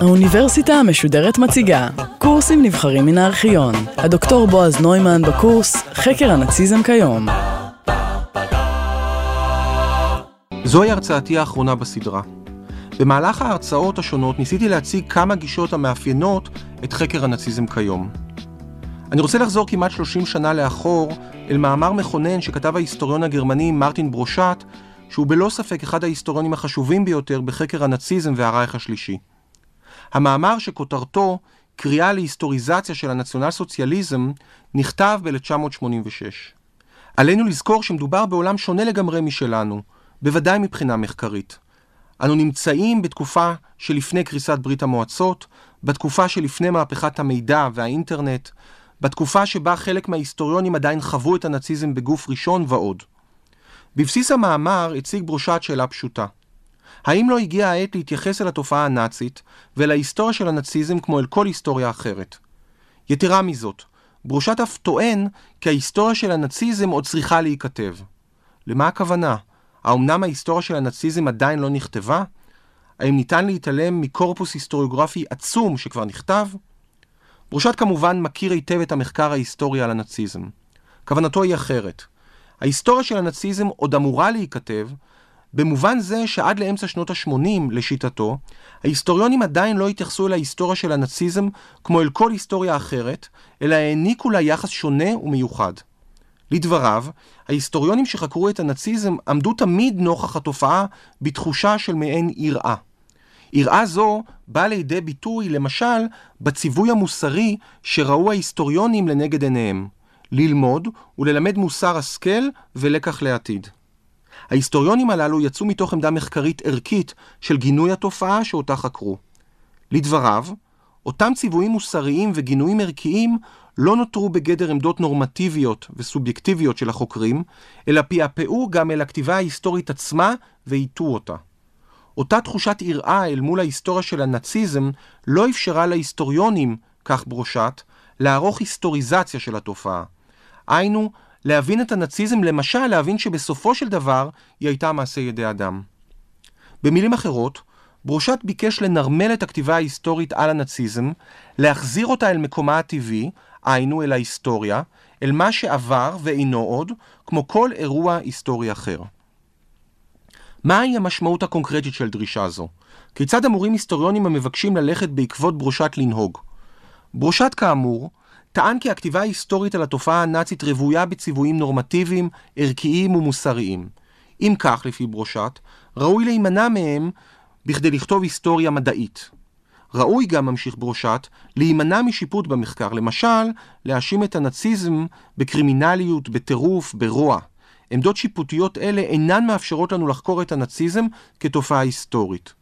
האוניברסיטה המשודרת מציגה קורסים נבחרים מן הארכיון. הדוקטור בועז נוימן בקורס חקר הנאציזם כיום. זוהי הרצאתי האחרונה בסדרה. במהלך ההרצאות השונות ניסיתי להציג כמה גישות המאפיינות את חקר הנאציזם כיום. אני רוצה לחזור כמעט 30 שנה לאחור אל מאמר מכונן שכתב ההיסטוריון הגרמני מרטין ברושט, שהוא בלא ספק אחד ההיסטוריונים החשובים ביותר בחקר הנאציזם והרייך השלישי. המאמר שכותרתו קריאה להיסטוריזציה של הנציונל סוציאליזם נכתב ב-1986. עלינו לזכור שמדובר בעולם שונה לגמרי משלנו, בוודאי מבחינה מחקרית. אנו נמצאים בתקופה שלפני קריסת ברית המועצות, בתקופה שלפני מהפכת המידע והאינטרנט, בתקופה שבה חלק מההיסטוריונים עדיין חוו את הנאציזם בגוף ראשון ועוד. בבסיס המאמר הציג ברושת שאלה פשוטה. האם לא הגיעה העת להתייחס אל התופעה הנאצית ואל ההיסטוריה של הנאציזם כמו אל כל היסטוריה אחרת? יתרה מזאת, ברושת אף טוען כי ההיסטוריה של הנאציזם עוד צריכה להיכתב. למה הכוונה? האמנם ההיסטוריה של הנאציזם עדיין לא נכתבה? האם ניתן להתעלם מקורפוס היסטוריוגרפי עצום שכבר נכתב? ברושת כמובן מכיר היטב את המחקר ההיסטורי על הנאציזם. כוונתו היא אחרת. ההיסטוריה של הנאציזם עוד אמורה להיכתב, במובן זה שעד לאמצע שנות ה-80, לשיטתו, ההיסטוריונים עדיין לא התייחסו אל ההיסטוריה של הנאציזם כמו אל כל היסטוריה אחרת, אלא העניקו לה יחס שונה ומיוחד. לדבריו, ההיסטוריונים שחקרו את הנאציזם עמדו תמיד נוכח התופעה בתחושה של מעין יראה. יראה זו באה לידי ביטוי, למשל, בציווי המוסרי שראו ההיסטוריונים לנגד עיניהם, ללמוד וללמד מוסר השכל ולקח לעתיד. ההיסטוריונים הללו יצאו מתוך עמדה מחקרית ערכית של גינוי התופעה שאותה חקרו. לדבריו, אותם ציוויים מוסריים וגינויים ערכיים לא נותרו בגדר עמדות נורמטיביות וסובייקטיביות של החוקרים, אלא פעפעו גם אל הכתיבה ההיסטורית עצמה והיטו אותה. אותה תחושת יראה אל מול ההיסטוריה של הנאציזם לא אפשרה להיסטוריונים, כך ברושת, לערוך היסטוריזציה של התופעה. היינו, להבין את הנאציזם, למשל להבין שבסופו של דבר היא הייתה מעשה ידי אדם. במילים אחרות, ברושת ביקש לנרמל את הכתיבה ההיסטורית על הנאציזם, להחזיר אותה אל מקומה הטבעי, היינו אל ההיסטוריה, אל מה שעבר ואינו עוד, כמו כל אירוע היסטורי אחר. מהי המשמעות הקונקרטית של דרישה זו? כיצד אמורים היסטוריונים המבקשים ללכת בעקבות ברושת לנהוג? ברושת כאמור, טען כי הכתיבה ההיסטורית על התופעה הנאצית רוויה בציוויים נורמטיביים, ערכיים ומוסריים. אם כך, לפי ברושת, ראוי להימנע מהם בכדי לכתוב היסטוריה מדעית. ראוי גם, ממשיך ברושת, להימנע משיפוט במחקר, למשל, להאשים את הנאציזם בקרימינליות, בטירוף, ברוע. עמדות שיפוטיות אלה אינן מאפשרות לנו לחקור את הנאציזם כתופעה היסטורית.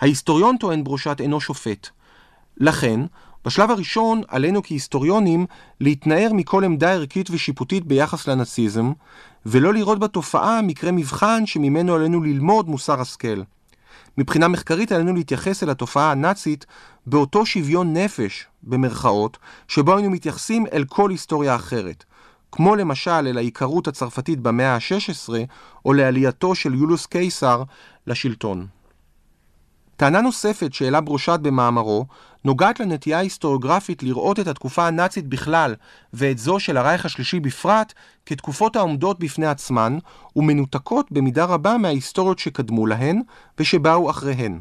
ההיסטוריון, טוען ברושת, אינו שופט. לכן, בשלב הראשון עלינו כהיסטוריונים להתנער מכל עמדה ערכית ושיפוטית ביחס לנאציזם, ולא לראות בתופעה מקרה מבחן שממנו עלינו ללמוד מוסר השכל. מבחינה מחקרית עלינו להתייחס אל התופעה הנאצית באותו שוויון נפש, במרכאות, שבו היינו מתייחסים אל כל היסטוריה אחרת. כמו למשל אל העיקרות הצרפתית במאה ה-16, או לעלייתו של יולוס קיסר לשלטון. טענה נוספת שהעלה ברושת במאמרו, נוגעת לנטייה ההיסטוריוגרפית לראות את התקופה הנאצית בכלל, ואת זו של הרייך השלישי בפרט, כתקופות העומדות בפני עצמן, ומנותקות במידה רבה מההיסטוריות שקדמו להן, ושבאו אחריהן.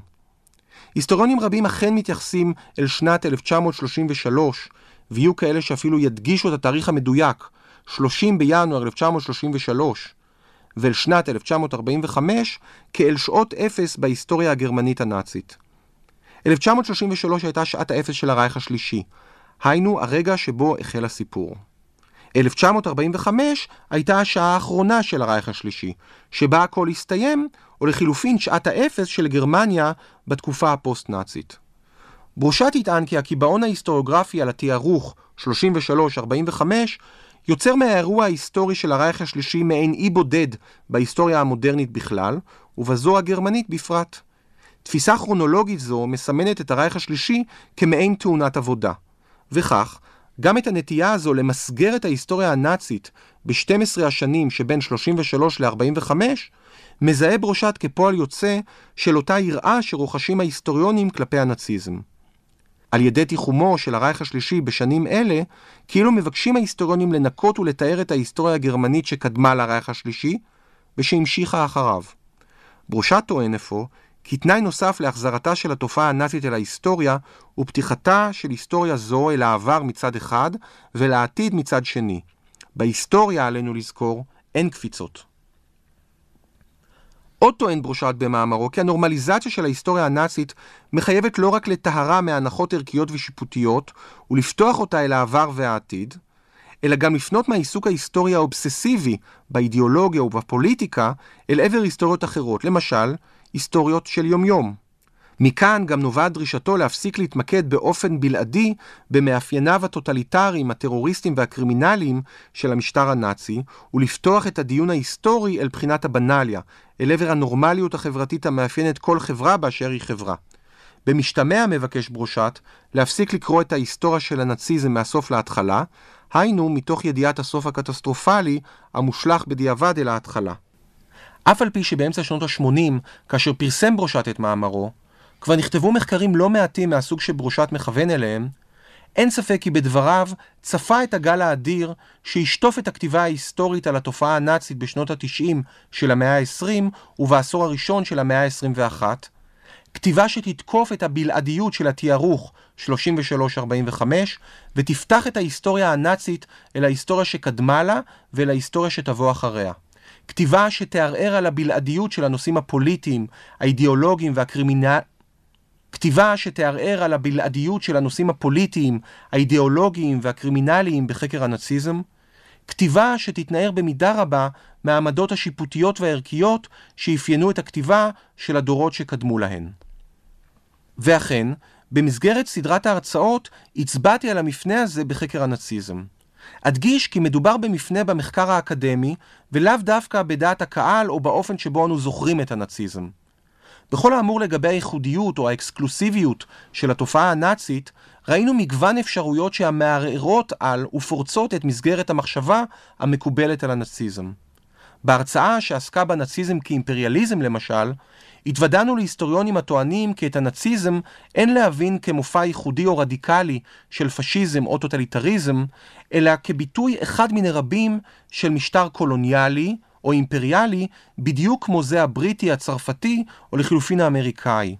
היסטוריונים רבים אכן מתייחסים אל שנת 1933, ויהיו כאלה שאפילו ידגישו את התאריך המדויק, 30 בינואר 1933, ואל שנת 1945 כאל שעות אפס בהיסטוריה הגרמנית הנאצית. 1933 הייתה שעת האפס של הרייך השלישי, היינו הרגע שבו החל הסיפור. 1945 הייתה השעה האחרונה של הרייך השלישי, שבה הכל הסתיים, או לחילופין שעת האפס של גרמניה בתקופה הפוסט-נאצית. ברושת יטען כי הקיבעון ההיסטוריוגרפי על התיארוך 33-45 יוצר מהאירוע ההיסטורי של הרייך השלישי מעין אי בודד בהיסטוריה המודרנית בכלל, ובזו הגרמנית בפרט. תפיסה כרונולוגית זו מסמנת את הרייך השלישי כמעין תאונת עבודה. וכך, גם את הנטייה הזו למסגר את ההיסטוריה הנאצית ב-12 השנים שבין 33 ל-45, מזהה ברושת כפועל יוצא של אותה יראה שרוחשים ההיסטוריונים כלפי הנאציזם. על ידי תיחומו של הרייך השלישי בשנים אלה, כאילו מבקשים ההיסטוריונים לנקות ולתאר את ההיסטוריה הגרמנית שקדמה לרייך השלישי, ושהמשיכה אחריו. ברושת טוען אפוא כי תנאי נוסף להחזרתה של התופעה הנאצית אל ההיסטוריה הוא פתיחתה של היסטוריה זו אל העבר מצד אחד ולעתיד מצד שני. בהיסטוריה, עלינו לזכור, אין קפיצות. עוד טוען ברושת במאמרו כי הנורמליזציה של ההיסטוריה הנאצית מחייבת לא רק לטהרה מהנחות ערכיות ושיפוטיות ולפתוח אותה אל העבר והעתיד, אלא גם לפנות מהעיסוק ההיסטורי האובססיבי באידיאולוגיה ובפוליטיקה אל עבר היסטוריות אחרות, למשל, היסטוריות של יומיום. מכאן גם נובעת דרישתו להפסיק להתמקד באופן בלעדי במאפייניו הטוטליטריים, הטרוריסטיים והקרימינליים של המשטר הנאצי, ולפתוח את הדיון ההיסטורי אל בחינת הבנאליה, אל עבר הנורמליות החברתית המאפיינת כל חברה באשר היא חברה. במשתמע מבקש ברושט להפסיק לקרוא את ההיסטוריה של הנאציזם מהסוף להתחלה, היינו מתוך ידיעת הסוף הקטסטרופלי המושלך בדיעבד אל ההתחלה. אף על פי שבאמצע שנות ה-80, כאשר פרסם ברושט את מאמרו, כבר נכתבו מחקרים לא מעטים מהסוג שברושת מכוון אליהם, אין ספק כי בדבריו צפה את הגל האדיר שישטוף את הכתיבה ההיסטורית על התופעה הנאצית בשנות ה-90 של המאה ה-20 ובעשור הראשון של המאה ה-21, כתיבה שתתקוף את הבלעדיות של התיארוך 33-45 ותפתח את ההיסטוריה הנאצית אל ההיסטוריה שקדמה לה ואל ההיסטוריה שתבוא אחריה. כתיבה שתערער על הבלעדיות של הנושאים הפוליטיים, האידיאולוגיים והקרימינל... כתיבה שתערער על הבלעדיות של הנושאים הפוליטיים, האידיאולוגיים והקרימינליים בחקר הנאציזם. כתיבה שתתנער במידה רבה מהעמדות השיפוטיות והערכיות שאפיינו את הכתיבה של הדורות שקדמו להן. ואכן, במסגרת סדרת ההרצאות הצבעתי על המפנה הזה בחקר הנאציזם. אדגיש כי מדובר במפנה במחקר האקדמי, ולאו דווקא בדעת הקהל או באופן שבו אנו זוכרים את הנאציזם. בכל האמור לגבי הייחודיות או האקסקלוסיביות של התופעה הנאצית, ראינו מגוון אפשרויות שהמערערות על ופורצות את מסגרת המחשבה המקובלת על הנאציזם. בהרצאה שעסקה בנאציזם כאימפריאליזם למשל, התוודענו להיסטוריונים הטוענים כי את הנאציזם אין להבין כמופע ייחודי או רדיקלי של פשיזם או טוטליטריזם, אלא כביטוי אחד מיני רבים של משטר קולוניאלי או אימפריאלי, בדיוק כמו זה הבריטי, הצרפתי או לחילופין האמריקאי.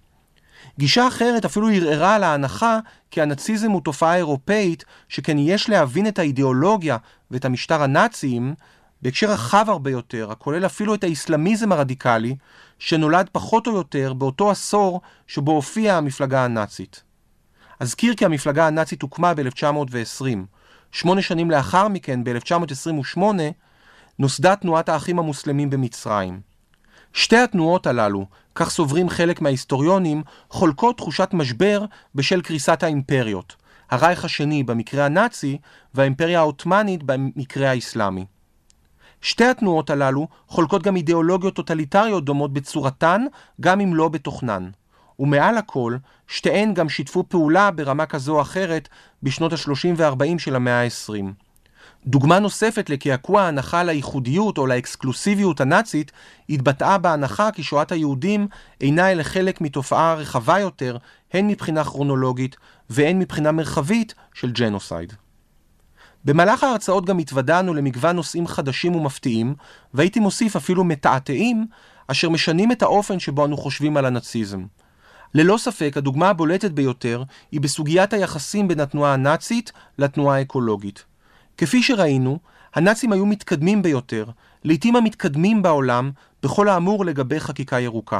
גישה אחרת אפילו ערערה על ההנחה כי הנאציזם הוא תופעה אירופאית, שכן יש להבין את האידיאולוגיה ואת המשטר הנאציים בהקשר רחב הרבה יותר, הכולל אפילו את האסלאמיזם הרדיקלי, שנולד פחות או יותר באותו עשור שבו הופיעה המפלגה הנאצית. אזכיר כי המפלגה הנאצית הוקמה ב-1920. שמונה שנים לאחר מכן, ב-1928, נוסדה תנועת האחים המוסלמים במצרים. שתי התנועות הללו, כך סוברים חלק מההיסטוריונים, חולקות תחושת משבר בשל קריסת האימפריות, הרייך השני במקרה הנאצי והאימפריה העות'מאנית במקרה האסלאמי. שתי התנועות הללו חולקות גם אידיאולוגיות טוטליטריות דומות בצורתן, גם אם לא בתוכנן. ומעל הכל, שתיהן גם שיתפו פעולה ברמה כזו או אחרת בשנות ה-30 וה-40 של המאה ה-20. דוגמה נוספת לקעקוע ההנחה לייחודיות או לאקסקלוסיביות הנאצית התבטאה בהנחה כי שואת היהודים אינה אלא חלק מתופעה רחבה יותר, הן מבחינה כרונולוגית והן מבחינה מרחבית של ג'נוסייד. במהלך ההרצאות גם התוודענו למגוון נושאים חדשים ומפתיעים, והייתי מוסיף אפילו מתעתעים, אשר משנים את האופן שבו אנו חושבים על הנאציזם. ללא ספק, הדוגמה הבולטת ביותר היא בסוגיית היחסים בין התנועה הנאצית לתנועה האקולוגית. כפי שראינו, הנאצים היו מתקדמים ביותר, לעתים המתקדמים בעולם, בכל האמור לגבי חקיקה ירוקה.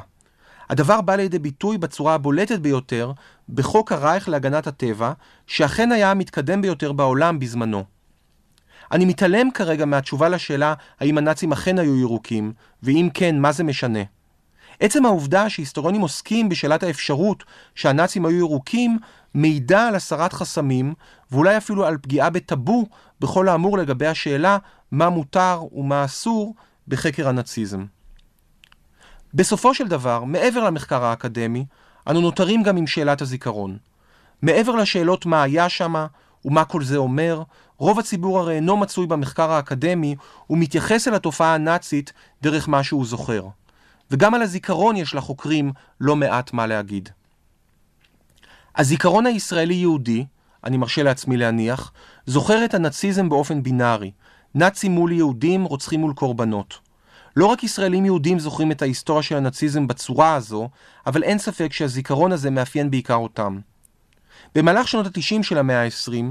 הדבר בא לידי ביטוי בצורה הבולטת ביותר בחוק הרייך להגנת הטבע, שאכן היה המתקדם ביותר בעולם בזמנו. אני מתעלם כרגע מהתשובה לשאלה האם הנאצים אכן היו ירוקים, ואם כן, מה זה משנה. עצם העובדה שהיסטוריונים עוסקים בשאלת האפשרות שהנאצים היו ירוקים, מעידה על הסרת חסמים, ואולי אפילו על פגיעה בטאבו בכל האמור לגבי השאלה מה מותר ומה אסור בחקר הנאציזם. בסופו של דבר, מעבר למחקר האקדמי, אנו נותרים גם עם שאלת הזיכרון. מעבר לשאלות מה היה שמה, ומה כל זה אומר? רוב הציבור הרי אינו מצוי במחקר האקדמי, ומתייחס אל התופעה הנאצית דרך מה שהוא זוכר. וגם על הזיכרון יש לחוקרים לא מעט מה להגיד. הזיכרון הישראלי-יהודי, אני מרשה לעצמי להניח, זוכר את הנאציזם באופן בינארי, נאצים מול יהודים, רוצחים מול קורבנות. לא רק ישראלים יהודים זוכרים את ההיסטוריה של הנאציזם בצורה הזו, אבל אין ספק שהזיכרון הזה מאפיין בעיקר אותם. במהלך שנות ה-90 של המאה ה-20,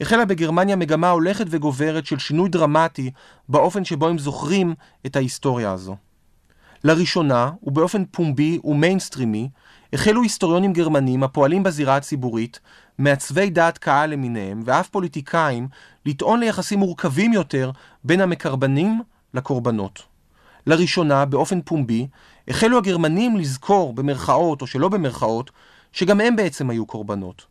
החלה בגרמניה מגמה הולכת וגוברת של שינוי דרמטי באופן שבו הם זוכרים את ההיסטוריה הזו. לראשונה, ובאופן פומבי ומיינסטרימי, החלו היסטוריונים גרמנים הפועלים בזירה הציבורית, מעצבי דעת קהל למיניהם, ואף פוליטיקאים, לטעון ליחסים מורכבים יותר בין המקרבנים לקורבנות. לראשונה, באופן פומבי, החלו הגרמנים לזכור, במרכאות או שלא במרכאות, שגם הם בעצם היו קורבנות.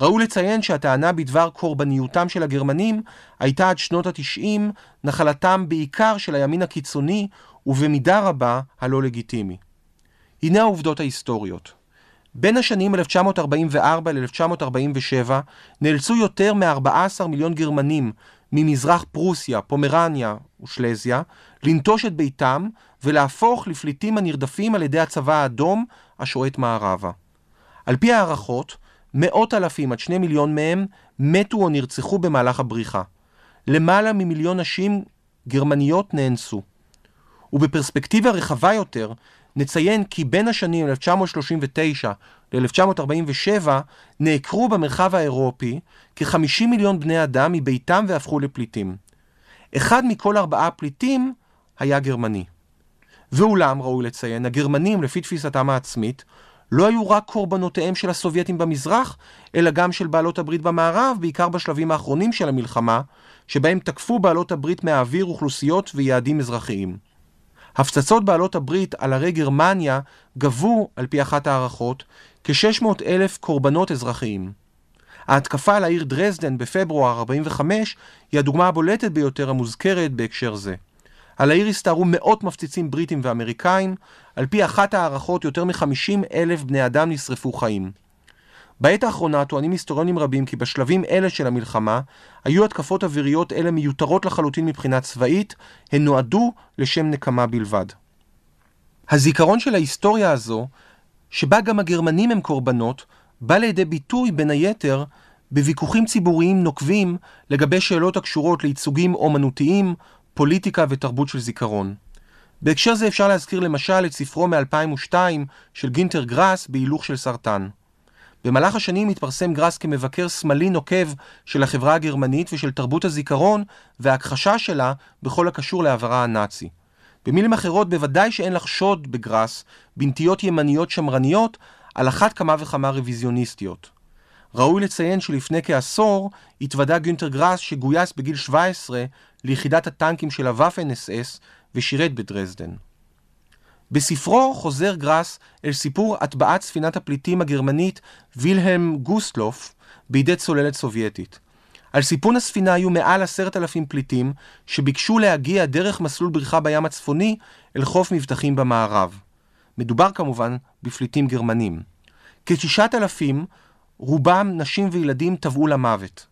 ראוי לציין שהטענה בדבר קורבניותם של הגרמנים הייתה עד שנות התשעים נחלתם בעיקר של הימין הקיצוני ובמידה רבה הלא לגיטימי. הנה העובדות ההיסטוריות. בין השנים 1944 ל-1947 נאלצו יותר מ-14 מיליון גרמנים ממזרח פרוסיה, פומרניה ושלזיה לנטוש את ביתם ולהפוך לפליטים הנרדפים על ידי הצבא האדום השועט מערבה. על פי הערכות, מאות אלפים עד שני מיליון מהם מתו או נרצחו במהלך הבריחה. למעלה ממיליון נשים גרמניות נאנסו. ובפרספקטיבה רחבה יותר, נציין כי בין השנים 1939 ל-1947 נעקרו במרחב האירופי כ-50 מיליון בני אדם מביתם והפכו לפליטים. אחד מכל ארבעה פליטים היה גרמני. ואולם, ראוי לציין, הגרמנים, לפי תפיסתם העצמית, לא היו רק קורבנותיהם של הסובייטים במזרח, אלא גם של בעלות הברית במערב, בעיקר בשלבים האחרונים של המלחמה, שבהם תקפו בעלות הברית מהאוויר אוכלוסיות ויעדים אזרחיים. הפצצות בעלות הברית על ערי גרמניה גבו, על פי אחת ההערכות, כ-600 אלף קורבנות אזרחיים. ההתקפה על העיר דרזדן בפברואר 45 היא הדוגמה הבולטת ביותר המוזכרת בהקשר זה. על העיר הסתערו מאות מפציצים בריטים ואמריקאים, על פי אחת ההערכות יותר מ-50 אלף בני אדם נשרפו חיים. בעת האחרונה טוענים היסטוריונים רבים כי בשלבים אלה של המלחמה היו התקפות אוויריות אלה מיותרות לחלוטין מבחינה צבאית, הן נועדו לשם נקמה בלבד. הזיכרון של ההיסטוריה הזו, שבה גם הגרמנים הם קורבנות, בא לידי ביטוי בין היתר בוויכוחים ציבוריים נוקבים לגבי שאלות הקשורות לייצוגים אומנותיים, פוליטיקה ותרבות של זיכרון. בהקשר זה אפשר להזכיר למשל את ספרו מ-2002 של גינטר גראס בהילוך של סרטן. במהלך השנים התפרסם גראס כמבקר שמאלי נוקב של החברה הגרמנית ושל תרבות הזיכרון וההכחשה שלה בכל הקשור לעברה הנאצי. במילים אחרות, בוודאי שאין לחשוד בגראס בנטיות ימניות שמרניות, על אחת כמה וכמה רוויזיוניסטיות. ראוי לציין שלפני כעשור התוודה גינטר גראס שגויס בגיל 17 ליחידת הטנקים של הוואפן אס אס ושירת בדרזדן. בספרו חוזר גראס אל סיפור הטבעת ספינת הפליטים הגרמנית וילהלם גוסטלוף בידי צוללת סובייטית. על סיפון הספינה היו מעל עשרת אלפים פליטים שביקשו להגיע דרך מסלול בריחה בים הצפוני אל חוף מבטחים במערב. מדובר כמובן בפליטים גרמנים. כשישת אלפים, רובם נשים וילדים טבעו למוות.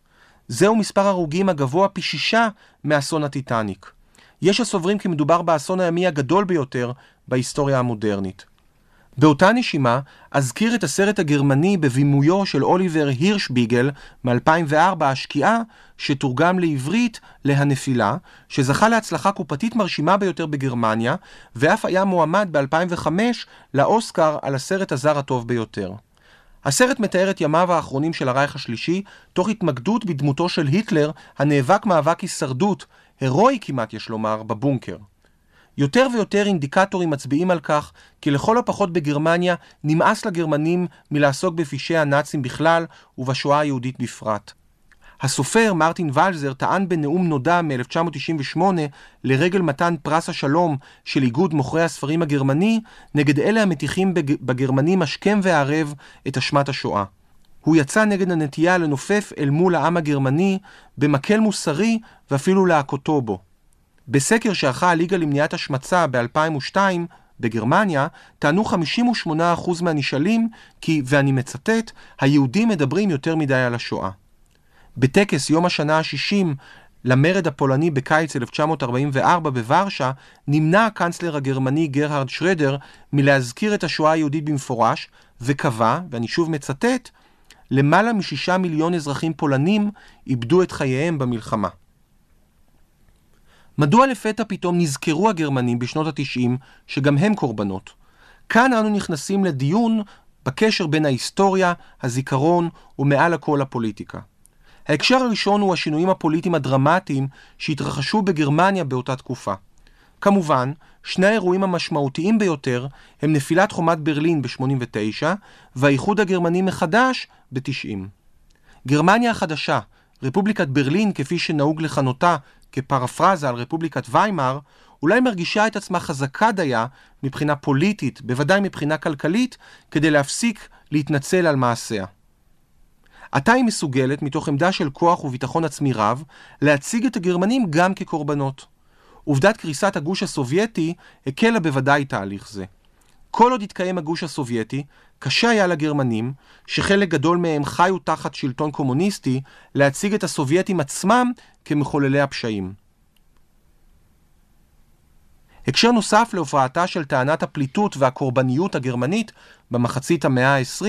זהו מספר הרוגים הגבוה פי שישה מאסון הטיטניק. יש הסוברים כי מדובר באסון הימי הגדול ביותר בהיסטוריה המודרנית. באותה נשימה, אזכיר את הסרט הגרמני בבימויו של אוליבר הירשביגל מ-2004, השקיעה, שתורגם לעברית ל"הנפילה", שזכה להצלחה קופתית מרשימה ביותר בגרמניה, ואף היה מועמד ב-2005 לאוסקר על הסרט הזר הטוב ביותר. הסרט מתאר את ימיו האחרונים של הרייך השלישי, תוך התמקדות בדמותו של היטלר, הנאבק מאבק הישרדות, הירואי כמעט יש לומר, בבונקר. יותר ויותר אינדיקטורים מצביעים על כך כי לכל הפחות בגרמניה נמאס לגרמנים מלעסוק בפשעי הנאצים בכלל ובשואה היהודית בפרט. הסופר מרטין ולזר טען בנאום נודע מ-1998 לרגל מתן פרס השלום של איגוד מוכרי הספרים הגרמני נגד אלה המטיחים בג... בגרמנים השכם והערב את אשמת השואה. הוא יצא נגד הנטייה לנופף אל מול העם הגרמני במקל מוסרי ואפילו להכותו בו. בסקר שערכה הליגה למניעת השמצה ב-2002 בגרמניה, טענו 58% מהנשאלים כי, ואני מצטט, היהודים מדברים יותר מדי על השואה. בטקס יום השנה ה-60 למרד הפולני בקיץ 1944 בוורשה, נמנע הקנצלר הגרמני גרהרד שרדר מלהזכיר את השואה היהודית במפורש, וקבע, ואני שוב מצטט, למעלה משישה מיליון אזרחים פולנים איבדו את חייהם במלחמה. מדוע לפתע פתאום נזכרו הגרמנים בשנות התשעים שגם הם קורבנות? כאן אנו נכנסים לדיון בקשר בין ההיסטוריה, הזיכרון ומעל הכל הפוליטיקה. ההקשר הראשון הוא השינויים הפוליטיים הדרמטיים שהתרחשו בגרמניה באותה תקופה. כמובן, שני האירועים המשמעותיים ביותר הם נפילת חומת ברלין ב-89 והאיחוד הגרמני מחדש ב-90. גרמניה החדשה, רפובליקת ברלין כפי שנהוג לכנותה כפרפרזה על רפובליקת ויימאר, אולי מרגישה את עצמה חזקה דייה מבחינה פוליטית, בוודאי מבחינה כלכלית, כדי להפסיק להתנצל על מעשיה. עתה היא מסוגלת, מתוך עמדה של כוח וביטחון עצמי רב, להציג את הגרמנים גם כקורבנות. עובדת קריסת הגוש הסובייטי הקלה בוודאי תהליך זה. כל עוד התקיים הגוש הסובייטי, קשה היה לגרמנים, שחלק גדול מהם חיו תחת שלטון קומוניסטי, להציג את הסובייטים עצמם כמחוללי הפשעים. הקשר נוסף להופעתה של טענת הפליטות והקורבניות הגרמנית במחצית המאה ה-20,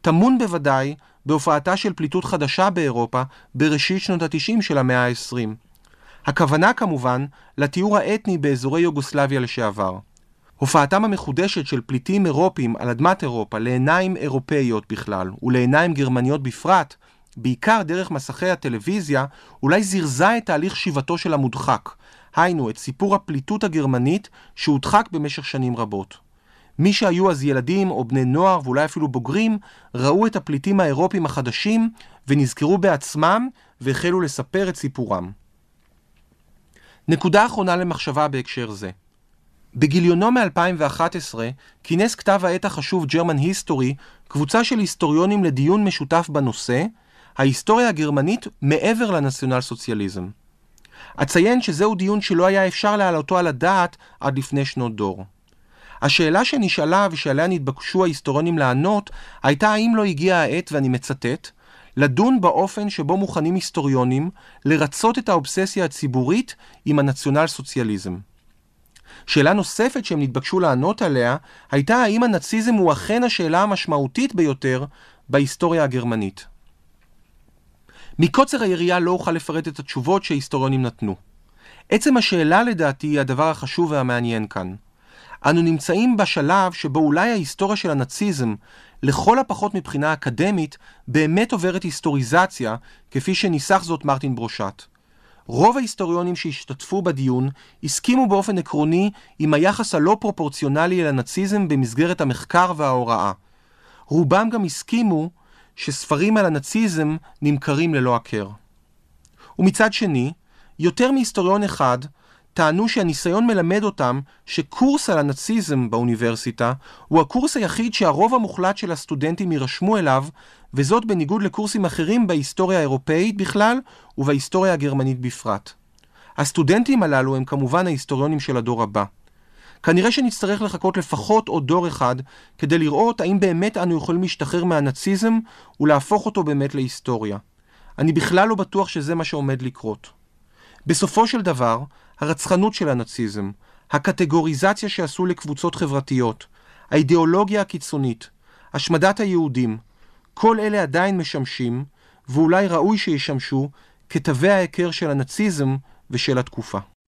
טמון בוודאי בהופעתה של פליטות חדשה באירופה בראשית שנות ה-90 של המאה ה-20. הכוונה כמובן לתיאור האתני באזורי יוגוסלביה לשעבר. הופעתם המחודשת של פליטים אירופים על אדמת אירופה לעיניים אירופאיות בכלל ולעיניים גרמניות בפרט, בעיקר דרך מסכי הטלוויזיה, אולי זירזה את תהליך שיבתו של המודחק, היינו את סיפור הפליטות הגרמנית שהודחק במשך שנים רבות. מי שהיו אז ילדים או בני נוער ואולי אפילו בוגרים, ראו את הפליטים האירופים החדשים ונזכרו בעצמם והחלו לספר את סיפורם. נקודה אחרונה למחשבה בהקשר זה. בגיליונו מ-2011 כינס כתב העת החשוב German History קבוצה של היסטוריונים לדיון משותף בנושא ההיסטוריה הגרמנית מעבר לנציונל סוציאליזם. אציין שזהו דיון שלא היה אפשר להעלותו על הדעת עד לפני שנות דור. השאלה שנשאלה ושעליה נתבקשו ההיסטוריונים לענות הייתה האם לא הגיעה העת, ואני מצטט, לדון באופן שבו מוכנים היסטוריונים לרצות את האובססיה הציבורית עם הנציונל סוציאליזם. שאלה נוספת שהם נתבקשו לענות עליה הייתה האם הנאציזם הוא אכן השאלה המשמעותית ביותר בהיסטוריה הגרמנית. מקוצר היריעה לא אוכל לפרט את התשובות שההיסטוריונים נתנו. עצם השאלה לדעתי היא הדבר החשוב והמעניין כאן. אנו נמצאים בשלב שבו אולי ההיסטוריה של הנאציזם, לכל הפחות מבחינה אקדמית, באמת עוברת היסטוריזציה, כפי שניסח זאת מרטין ברושט. רוב ההיסטוריונים שהשתתפו בדיון הסכימו באופן עקרוני עם היחס הלא פרופורציונלי אל הנאציזם במסגרת המחקר וההוראה. רובם גם הסכימו שספרים על הנאציזם נמכרים ללא הכר. ומצד שני, יותר מהיסטוריון אחד טענו שהניסיון מלמד אותם שקורס על הנאציזם באוניברסיטה הוא הקורס היחיד שהרוב המוחלט של הסטודנטים יירשמו אליו, וזאת בניגוד לקורסים אחרים בהיסטוריה האירופאית בכלל ובהיסטוריה הגרמנית בפרט. הסטודנטים הללו הם כמובן ההיסטוריונים של הדור הבא. כנראה שנצטרך לחכות לפחות עוד דור אחד כדי לראות האם באמת אנו יכולים להשתחרר מהנאציזם ולהפוך אותו באמת להיסטוריה. אני בכלל לא בטוח שזה מה שעומד לקרות. בסופו של דבר, הרצחנות של הנאציזם, הקטגוריזציה שעשו לקבוצות חברתיות, האידיאולוגיה הקיצונית, השמדת היהודים, כל אלה עדיין משמשים, ואולי ראוי שישמשו, כתווי ההיכר של הנאציזם ושל התקופה.